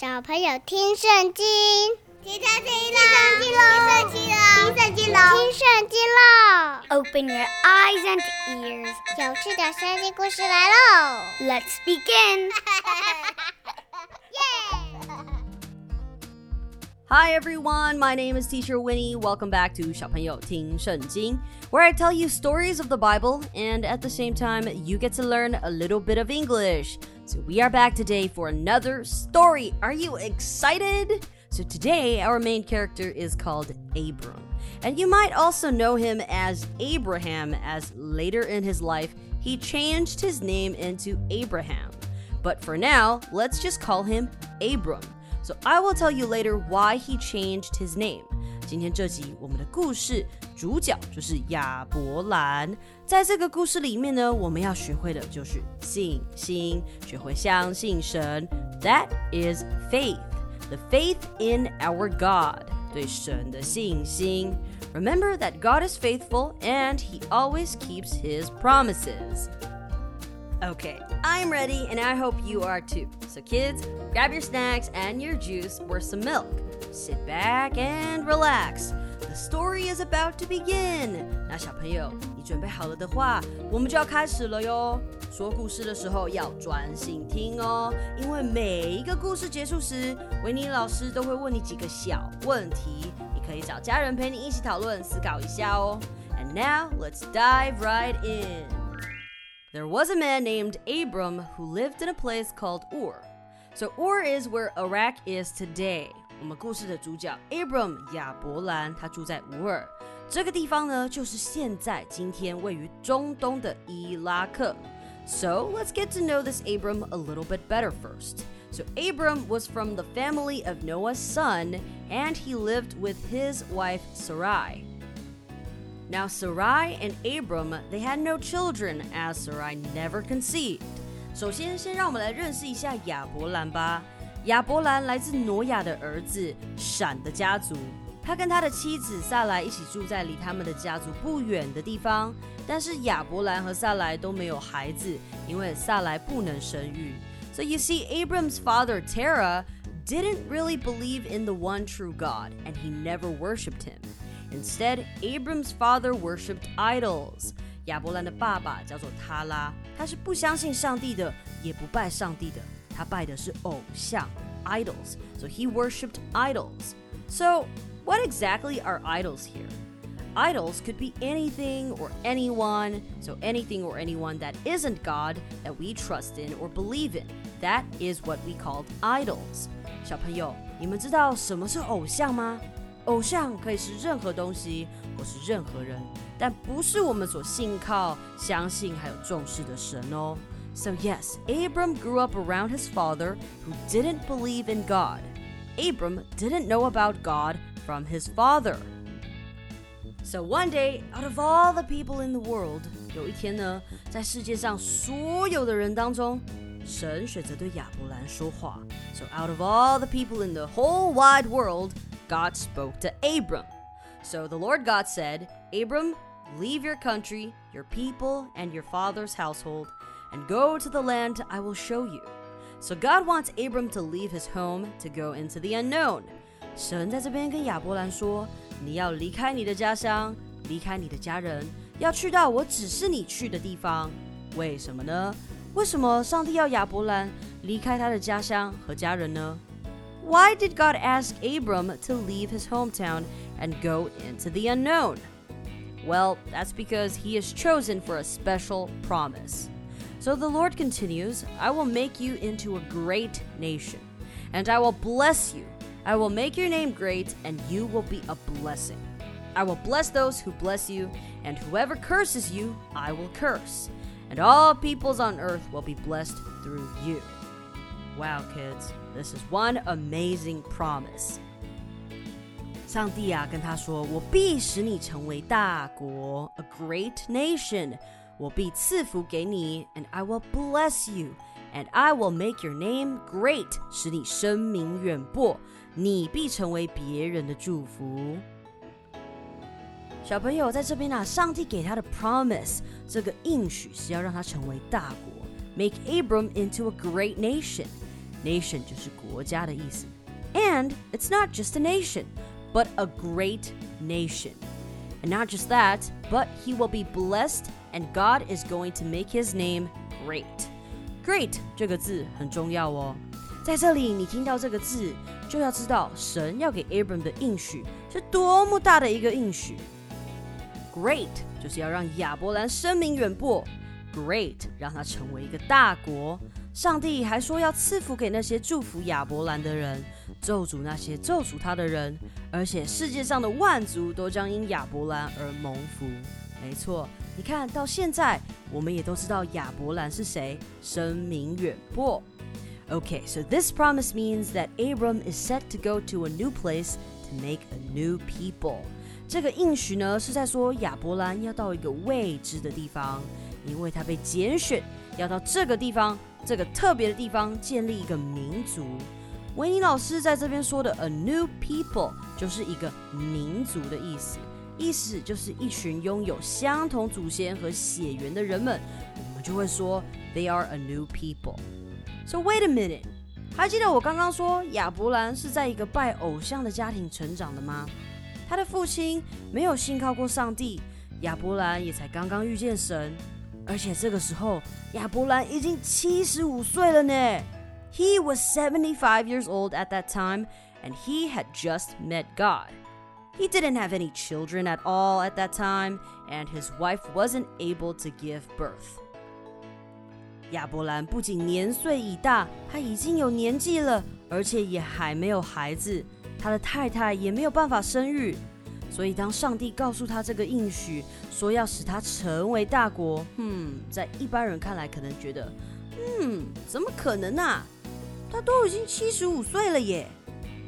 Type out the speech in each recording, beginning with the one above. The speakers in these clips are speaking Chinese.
小朋友听圣经，听圣经啦！听圣经啦！听圣经啦！听圣经啦！Open your eyes and ears，有趣的圣经故事来喽！Let's begin. Hi everyone, my name is Teacher Winnie. Welcome back to 小朋友听圣经 where I tell you stories of the Bible and at the same time you get to learn a little bit of English. So we are back today for another story. Are you excited? So today our main character is called Abram. And you might also know him as Abraham as later in his life he changed his name into Abraham. But for now, let's just call him Abram. So I will tell you later why he changed his name. 今天这集我们的故事 主角就是亚伯兰。在这个故事里面呢，我们要学会的就是信心，学会相信神。That is faith, the faith in our God，对神的信心。Remember that God is faithful and He always keeps His promises. Okay, I'm ready and I hope you are too. So, kids, grab your snacks and your juice or some milk. Sit back and relax. The story is about to begin. 那小朋友，你准备好了的话，我们就要开始了哟。说故事的时候要专心听哦，因为每一个故事结束时，维尼老师都会问你几个小问题，你可以找家人陪你一起讨论、思考一下哦。And now let's dive right in. There was a man named Abram who lived in a place called Ur. So Ur is where Iraq is today. 我们故事的主角 Abram 亚伯兰，他住在乌尔。这个地方呢，就是现在今天位于中东的伊拉克。So let's get to know this Abram a little bit better first. So Abram was from the family of Noah's son, and he lived with his wife Sarai. Now Sarai and Abram, they had no children as Sarai never conceived. 首先，先让我们来认识一下亚伯兰吧。 亚伯兰来自挪亚的儿子闪的家族，他跟他的妻子萨莱一起住在离他们的家族不远的地方。但是亚伯兰和萨莱都没有孩子，因为萨莱不能生育。So you see, Abram's father Terah didn't really believe in the one true God, and he never worshipped him. Instead, Abram's father worshipped idols. 亚伯兰的爸爸叫做他拉，他是不相信上帝的，也不拜上帝的， 他拜的是偶像 idols. So he worshipped idols. So what exactly are idols here? Idols could be anything or anyone. So anything or anyone that isn't God that we trust in or believe in. That is what we called idols. 小朋友，你们知道什么是偶像吗？偶像可以是任何东西，或是任何人，但不是我们所信靠、相信还有重视的神哦。 So yes, Abram grew up around his father who didn't believe in God. Abram didn't know about God from his father. So one day, out of all the people in the world，有一天呢，在世界上所有的人当中，神选择对亚伯兰说话。So out of all the people in the whole wide world, God spoke to Abram. So the Lord God said, Abram, leave your country, your people, and your father's household, and go to the land I will show you. So God wants Abram to leave his home to go into the unknown. 神在这边跟亚伯兰说，你要离开你的家乡，离开你的家人，要去到我指示你去的地方。为什么呢？为什么上帝要亚伯兰离开他的家乡和家人呢？Why did God ask Abram to leave his hometown and go into the unknown? Well, that's because he is chosen for a special promise. So the Lord continues I will make you into a great nation, and I will bless you. I will make your name great, and you will be a blessing. I will bless those who bless you, and whoever curses you, I will curse. And all peoples on earth will be blessed through you. Wow, kids, this is one amazing promise. 上帝啊，跟他说：“我必使你成为大国，a great nation。 我必赐福给你，and I will bless you, and I will make your name great，使你声名远播。你必成为别人的祝福。”小朋友在这边啊，上帝给他的 promise，这个应许是要让他成为大国，make Abram into a great nation。 nation 就是国家的意思。And it's not just a nation, but a great nation. And not just that, but he will be blessed, and God is going to make his name great. Great 这个字很重要哦。在这里，你听到这个字，就要知道神要给 Abram 的应许是多么大的一个应许。Great 就是要让亚伯兰声名远播，Great 让他成为一个大国。上帝还说要赐福给那些祝福亚伯兰的人，咒诅那些咒诅他的人，而且世界上的万族都将因亚伯兰而蒙福。没错，你看到现在，我们也都知道亚伯兰是谁，声名远播。Okay, so this promise means that Abram is set to go to a new place to make a new people. 这个应许呢，是在说亚伯兰要到一个未知的地方，因为他被拣选，要到这个地方，这个特别的地方建立一个民族。维尼老师在这边说的 a new people 就是一个民族的意思，意思就是一群拥有相同祖先和血缘的人们，我们就会说 they are a new people。So wait a minute，还记得我刚刚说亚伯兰是在一个拜偶像的家庭成长的吗？他的父亲没有信靠过上帝，亚伯兰也才刚刚遇见神，而且这个时候亚伯兰已经七十五岁了呢。He was seventy-five years old at that time, and he had just met God. He didn't have any children at all at that time, and his wife wasn't able to give birth. 亚伯兰不仅年岁已大，他已经有年纪了，而且也还没有孩子，他的太太也没有办法生育。所以，当上帝告诉他这个应许，说要使他成为大国，嗯，在一般人看来，可能觉得，嗯，怎么可能啊？他都已经七十五岁了耶。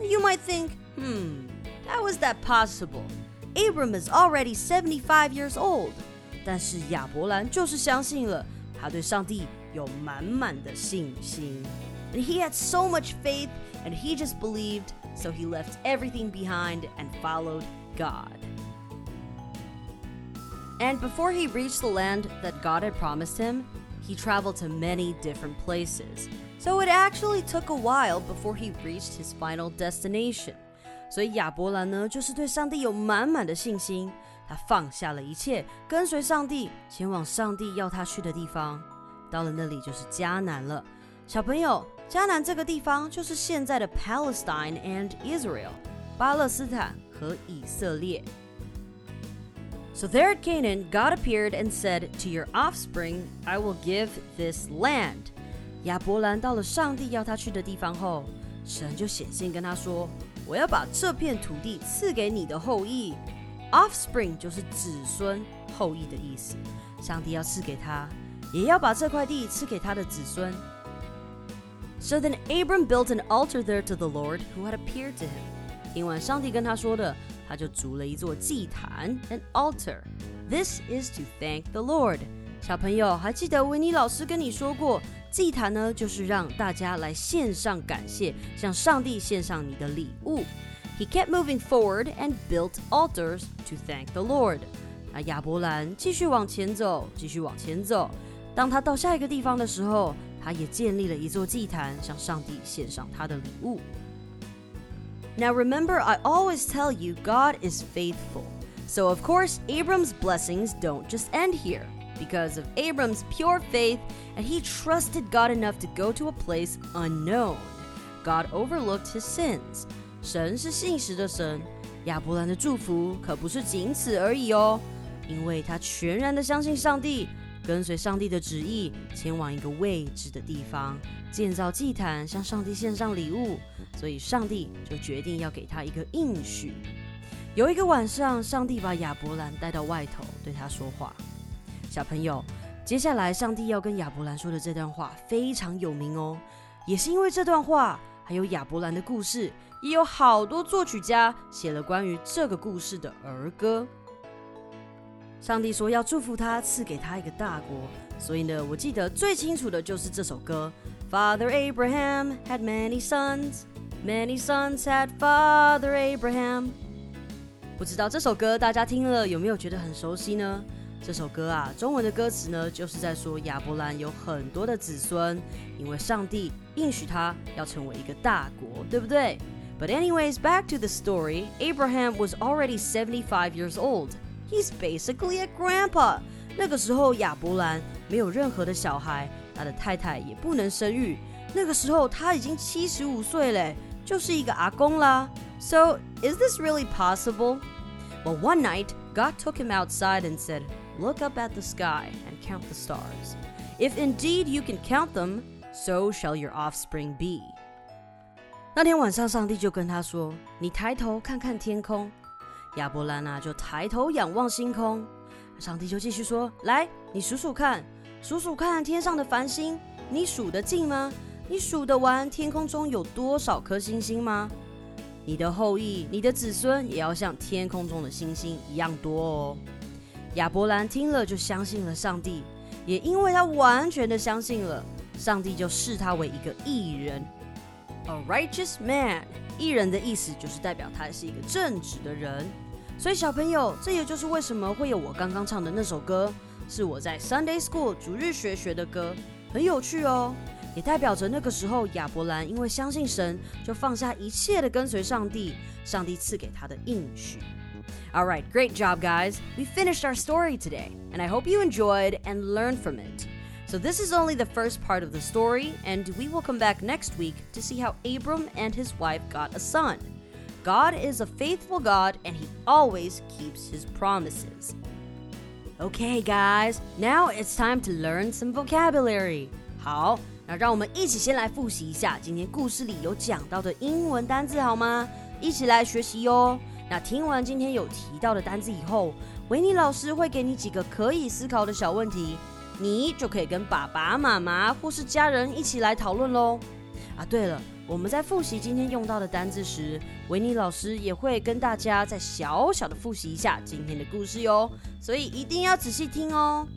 You might think, hmm, how is that possible? Abram is already seventy-five years old. 但是亚伯兰就是相信了，他对上帝。有满满的信心。And he had so much faith, and he just believed, so he left everything behind and followed God. And before he reached the land that God had promised him, he traveled to many different places. So it actually took a while before he reached his final destination. 所以亚伯兰呢，就是对上帝有满满的信心，他放下了一切，跟随上帝，前往上帝要他去的地方。到了那里就是迦南了，小朋友，迦南这个地方就是现在的 Palestine and Israel，巴勒斯坦和以色列。So there at Canaan, God appeared and said, "To your offspring, I will give this land." 亚伯兰到了上帝要他去的地方后，神就显现跟他说：“我要把这片土地赐给你的后裔。” Offspring 就是子孙、后裔的意思，上帝要赐给他。也要把这块地赐给他的子孙。So then Abram built an altar there to the Lord who had appeared to him. 听完上帝跟他说的，他就筑了一座祭坛，an altar. This is to thank the Lord. 小朋友还记得维尼老师跟你说过，祭坛呢就是让大家来献上感谢，向上帝献上你的礼物。He kept moving forward and built altars to thank the Lord. 那亚伯兰继续往前走，继续往前走。当他到下一个地方的时候，他也建立了一座祭坛，向上帝献上他的礼物。Now remember, I always tell you God is faithful. So of course, Abram's blessings don't just end here. Because of Abram's pure faith, and he trusted God enough to go to a place unknown. God overlooked his sins. 神是信实的神，亚伯兰的祝福可不是仅此而已哦，因为他全然的相信上帝。跟随上帝的旨意，前往一个未知的地方，建造祭坛，向上帝献上礼物。所以，上帝就决定要给他一个应许。有一个晚上，上帝把亚伯兰带到外头，对他说话。小朋友，接下来上帝要跟亚伯兰说的这段话非常有名哦，也是因为这段话，还有亚伯兰的故事，也有好多作曲家写了关于这个故事的儿歌。上帝说要祝福他，赐给他一个大国。所以呢，我记得最清楚的就是这首歌。Father Abraham had many sons, many sons had Father Abraham。不知道这首歌大家听了有没有觉得很熟悉呢？这首歌啊，中文的歌词呢，就是在说亚伯兰有很多的子孙，因为上帝应许他要成为一个大国，对不对？But anyways, back to the story. Abraham was already 75 years old. He's basically a grandpa. 那个时候亚伯兰没有任何的小孩，他的太太也不能生育。那个时候他已经七十五岁嘞，就是一个阿公啦。So, is this really possible? Well, one night, God took him outside and said, Look up at the sky and count the stars. If indeed you can count them, so shall your offspring be. 那天晚上，上帝就跟他说：“你抬头看看天空。”亚伯兰啊，就抬头仰望星空。上帝就继续说：“来，你数数看，数数看天上的繁星，你数得尽吗？你数得完天空中有多少颗星星吗？你的后裔，你的子孙也要像天空中的星星一样多哦。”亚伯兰听了就相信了上帝，也因为他完全的相信了，上帝就视他为一个义人，a righteous man。义人的意思就是代表他是一个正直的人。所以小朋友，这也就是为什么会有我刚刚唱的那首歌，是我在 Sunday School 主日学学的歌，很有趣哦，也代表着那个时候亚伯兰因为相信神，就放下一切的跟随上帝，上帝赐给他的应许。All right, great job, guys. We finished our story today, and I hope you enjoyed and learned from it. So, this is only the first part of the story, and we will come back next week to see how Abram and his wife got a son. God is a faithful God, and he always keeps his promises. Okay, guys, now it's time to learn some vocabulary. 好，那让我们一起先来复习一下今天故事里有讲到的英文单字，好吗？一起来学习哟。 那听完今天有提到的单字以后，维尼老师会给你几个可以思考的小问题，你就可以跟爸爸妈妈或是家人一起来讨论喽。啊，对了，我们在复习今天用到的单字时，维尼老师也会跟大家再小小的复习一下今天的故事哟，所以一定要仔细听哦。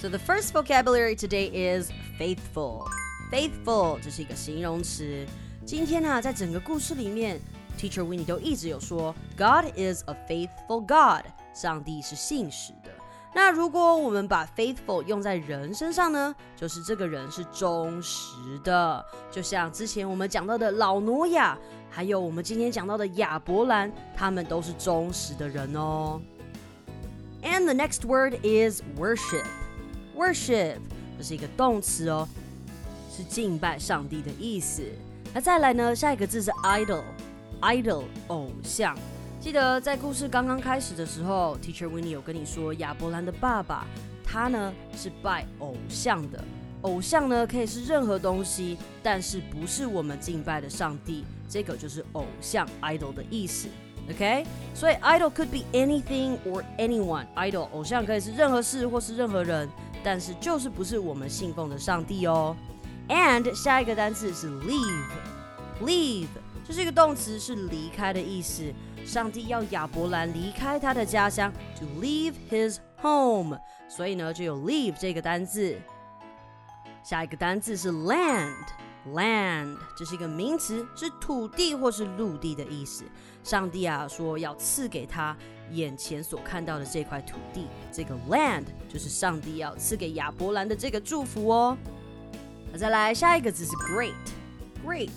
So the first vocabulary today is faithful. Faithful 这是一个形容词。今天呢，在整个故事里面。Teacher Winnie 都一直有说，God is a faithful God，上帝是信实的。那如果我们把 faithful 用在人身上呢，就是这个人是忠实的。就像之前我们讲到的老挪亚，还有我们今天讲到的亚伯兰，他们都是忠实的人哦。And the next word is worship. Worship 这是一个动词哦，是敬拜上帝的意思。那再来呢，下一个字是 idol。Idol 偶像，记得在故事刚刚开始的时候，Teacher Winnie 有跟你说，亚伯兰的爸爸他呢是拜偶像的。偶像呢可以是任何东西，但是不是我们敬拜的上帝。这个就是偶像 idol 的意思。OK，所以 idol could be anything or anyone。idol 偶像可以是任何事或是任何人，但是就是不是我们信奉的上帝哦。And 下一个单词是 leave，leave。这是一个动词，是离开的意思。上帝要亚伯兰离开他的家乡，to leave his home，所以呢就有 leave 这个单字。下一个单字是 land，land 这是一个名词，是土地或是陆地的意思。上帝啊说要赐给他眼前所看到的这块土地，这个 land 就是上帝要赐给亚伯兰的这个祝福哦。那再来下一个字是 great，great。Great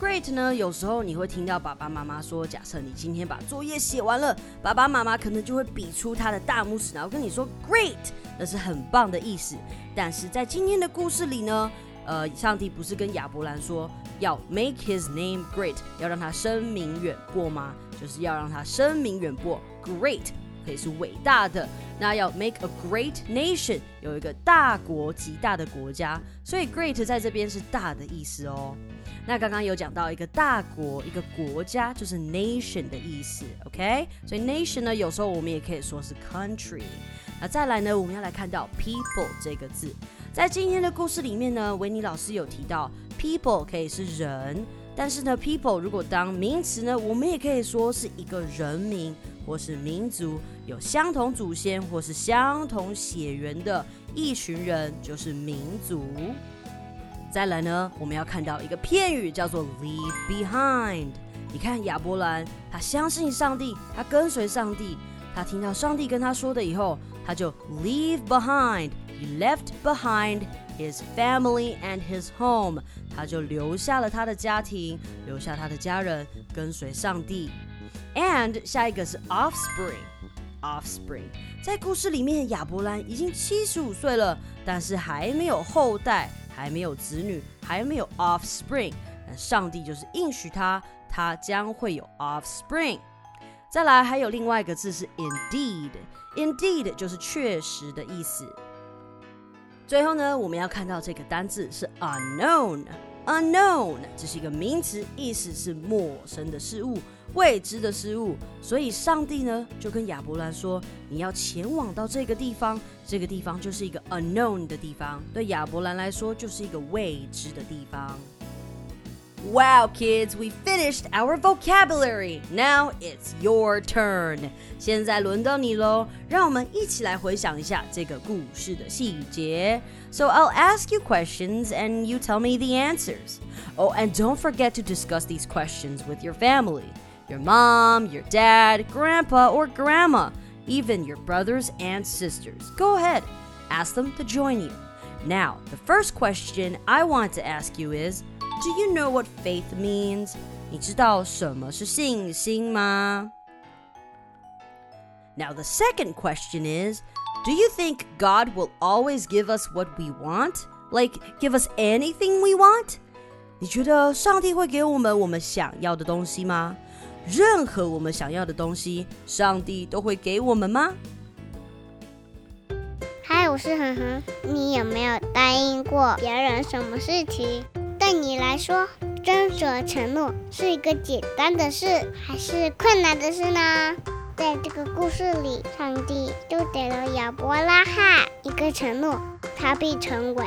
Great 呢，有时候你会听到爸爸妈妈说，假设你今天把作业写完了，爸爸妈妈可能就会比出他的大拇指，然后跟你说 Great，那是很棒的意思。但是在今天的故事里呢，呃，上帝不是跟亚伯兰说要 Make his name great，要让他声名远播吗？就是要让他声名远播，Great 可以是伟大的，那要 Make a great nation，有一个大国极大的国家，所以 Great 在这边是大的意思哦。那刚刚有讲到一个大国，一个国家就是 nation 的意思，OK？所以 nation 呢，有时候我们也可以说是 country。那再来呢，我们要来看到 people 这个字，在今天的故事里面呢，维尼老师有提到 people 可以是人，但是呢，people 如果当名词呢，我们也可以说是一个人名或是民族，有相同祖先或是相同血缘的一群人，就是民族。再来呢，我们要看到一个片语，叫做 leave behind。你看亚伯兰，他相信上帝，他跟随上帝，他听到上帝跟他说的以后，他就 leave behind。He left behind his family and his home。他就留下了他的家庭，留下他的家人，跟随上帝。And 下一个是 offspring。offspring 在故事里面，亚伯兰已经七十五岁了，但是还没有后代，还没有子女，还没有 offspring。但上帝就是应许他，他将会有 offspring。再来，还有另外一个字是 indeed，indeed 就是确实的意思。最后呢，我们要看到这个单字是 unknown，unknown 这是一个名词，意思是陌生的事物、未知的事物。所以上帝呢就跟亚伯兰说：“你要前往到这个地方，这个地方就是一个 unknown 的地方，对亚伯兰来说就是一个未知的地方。” Wow, kids, we finished our vocabulary. Now it's your turn. 现在轮到你喽，让我们一起来回想一下这个故事的细节。So I'll ask you questions and you tell me the answers. Oh, and don't forget to discuss these questions with your family. Your mom, your dad, grandpa, or grandma, even your brothers and sisters. Go ahead, ask them to join you. Now, the first question I want to ask you is, do you know what faith means? 你知道什么是信心吗？Now the second question is, do you think God will always give us what we want? Like give us anything we want? 你觉得上帝会给我们我们想要的东西吗？ 任何我们想要的东西，上帝都会给我们吗？嗨，我是恒恒，你有没有答应过别人什么事情？对你来说，遵守承诺是一个简单的事，还是困难的事呢？在这个故事里，上帝就给了亚伯拉罕一个承诺，他必成为。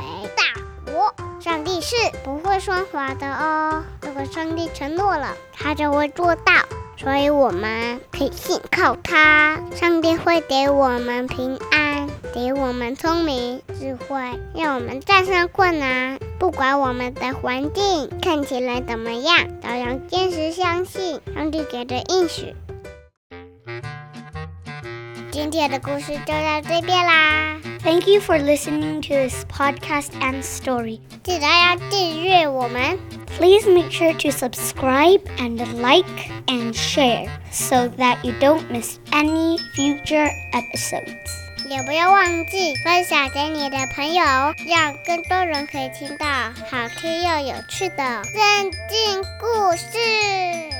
上帝是不会说谎的哦，如果上帝承诺了，他就会做到。所以我们可以信靠他，上帝会给我们平安，给我们聪明智慧，让我们战胜困难。不管我们的环境看起来怎么样，都要坚持相信上帝给的应许。今天的故事就到这边啦。Thank you for listening to this podcast and story. 记得要订阅我们。Please make sure to subscribe and like and share so that you don't miss any future episodes. 也不要忘记分享给你的朋友，让更多人可以听到好听又有趣的圣经故事。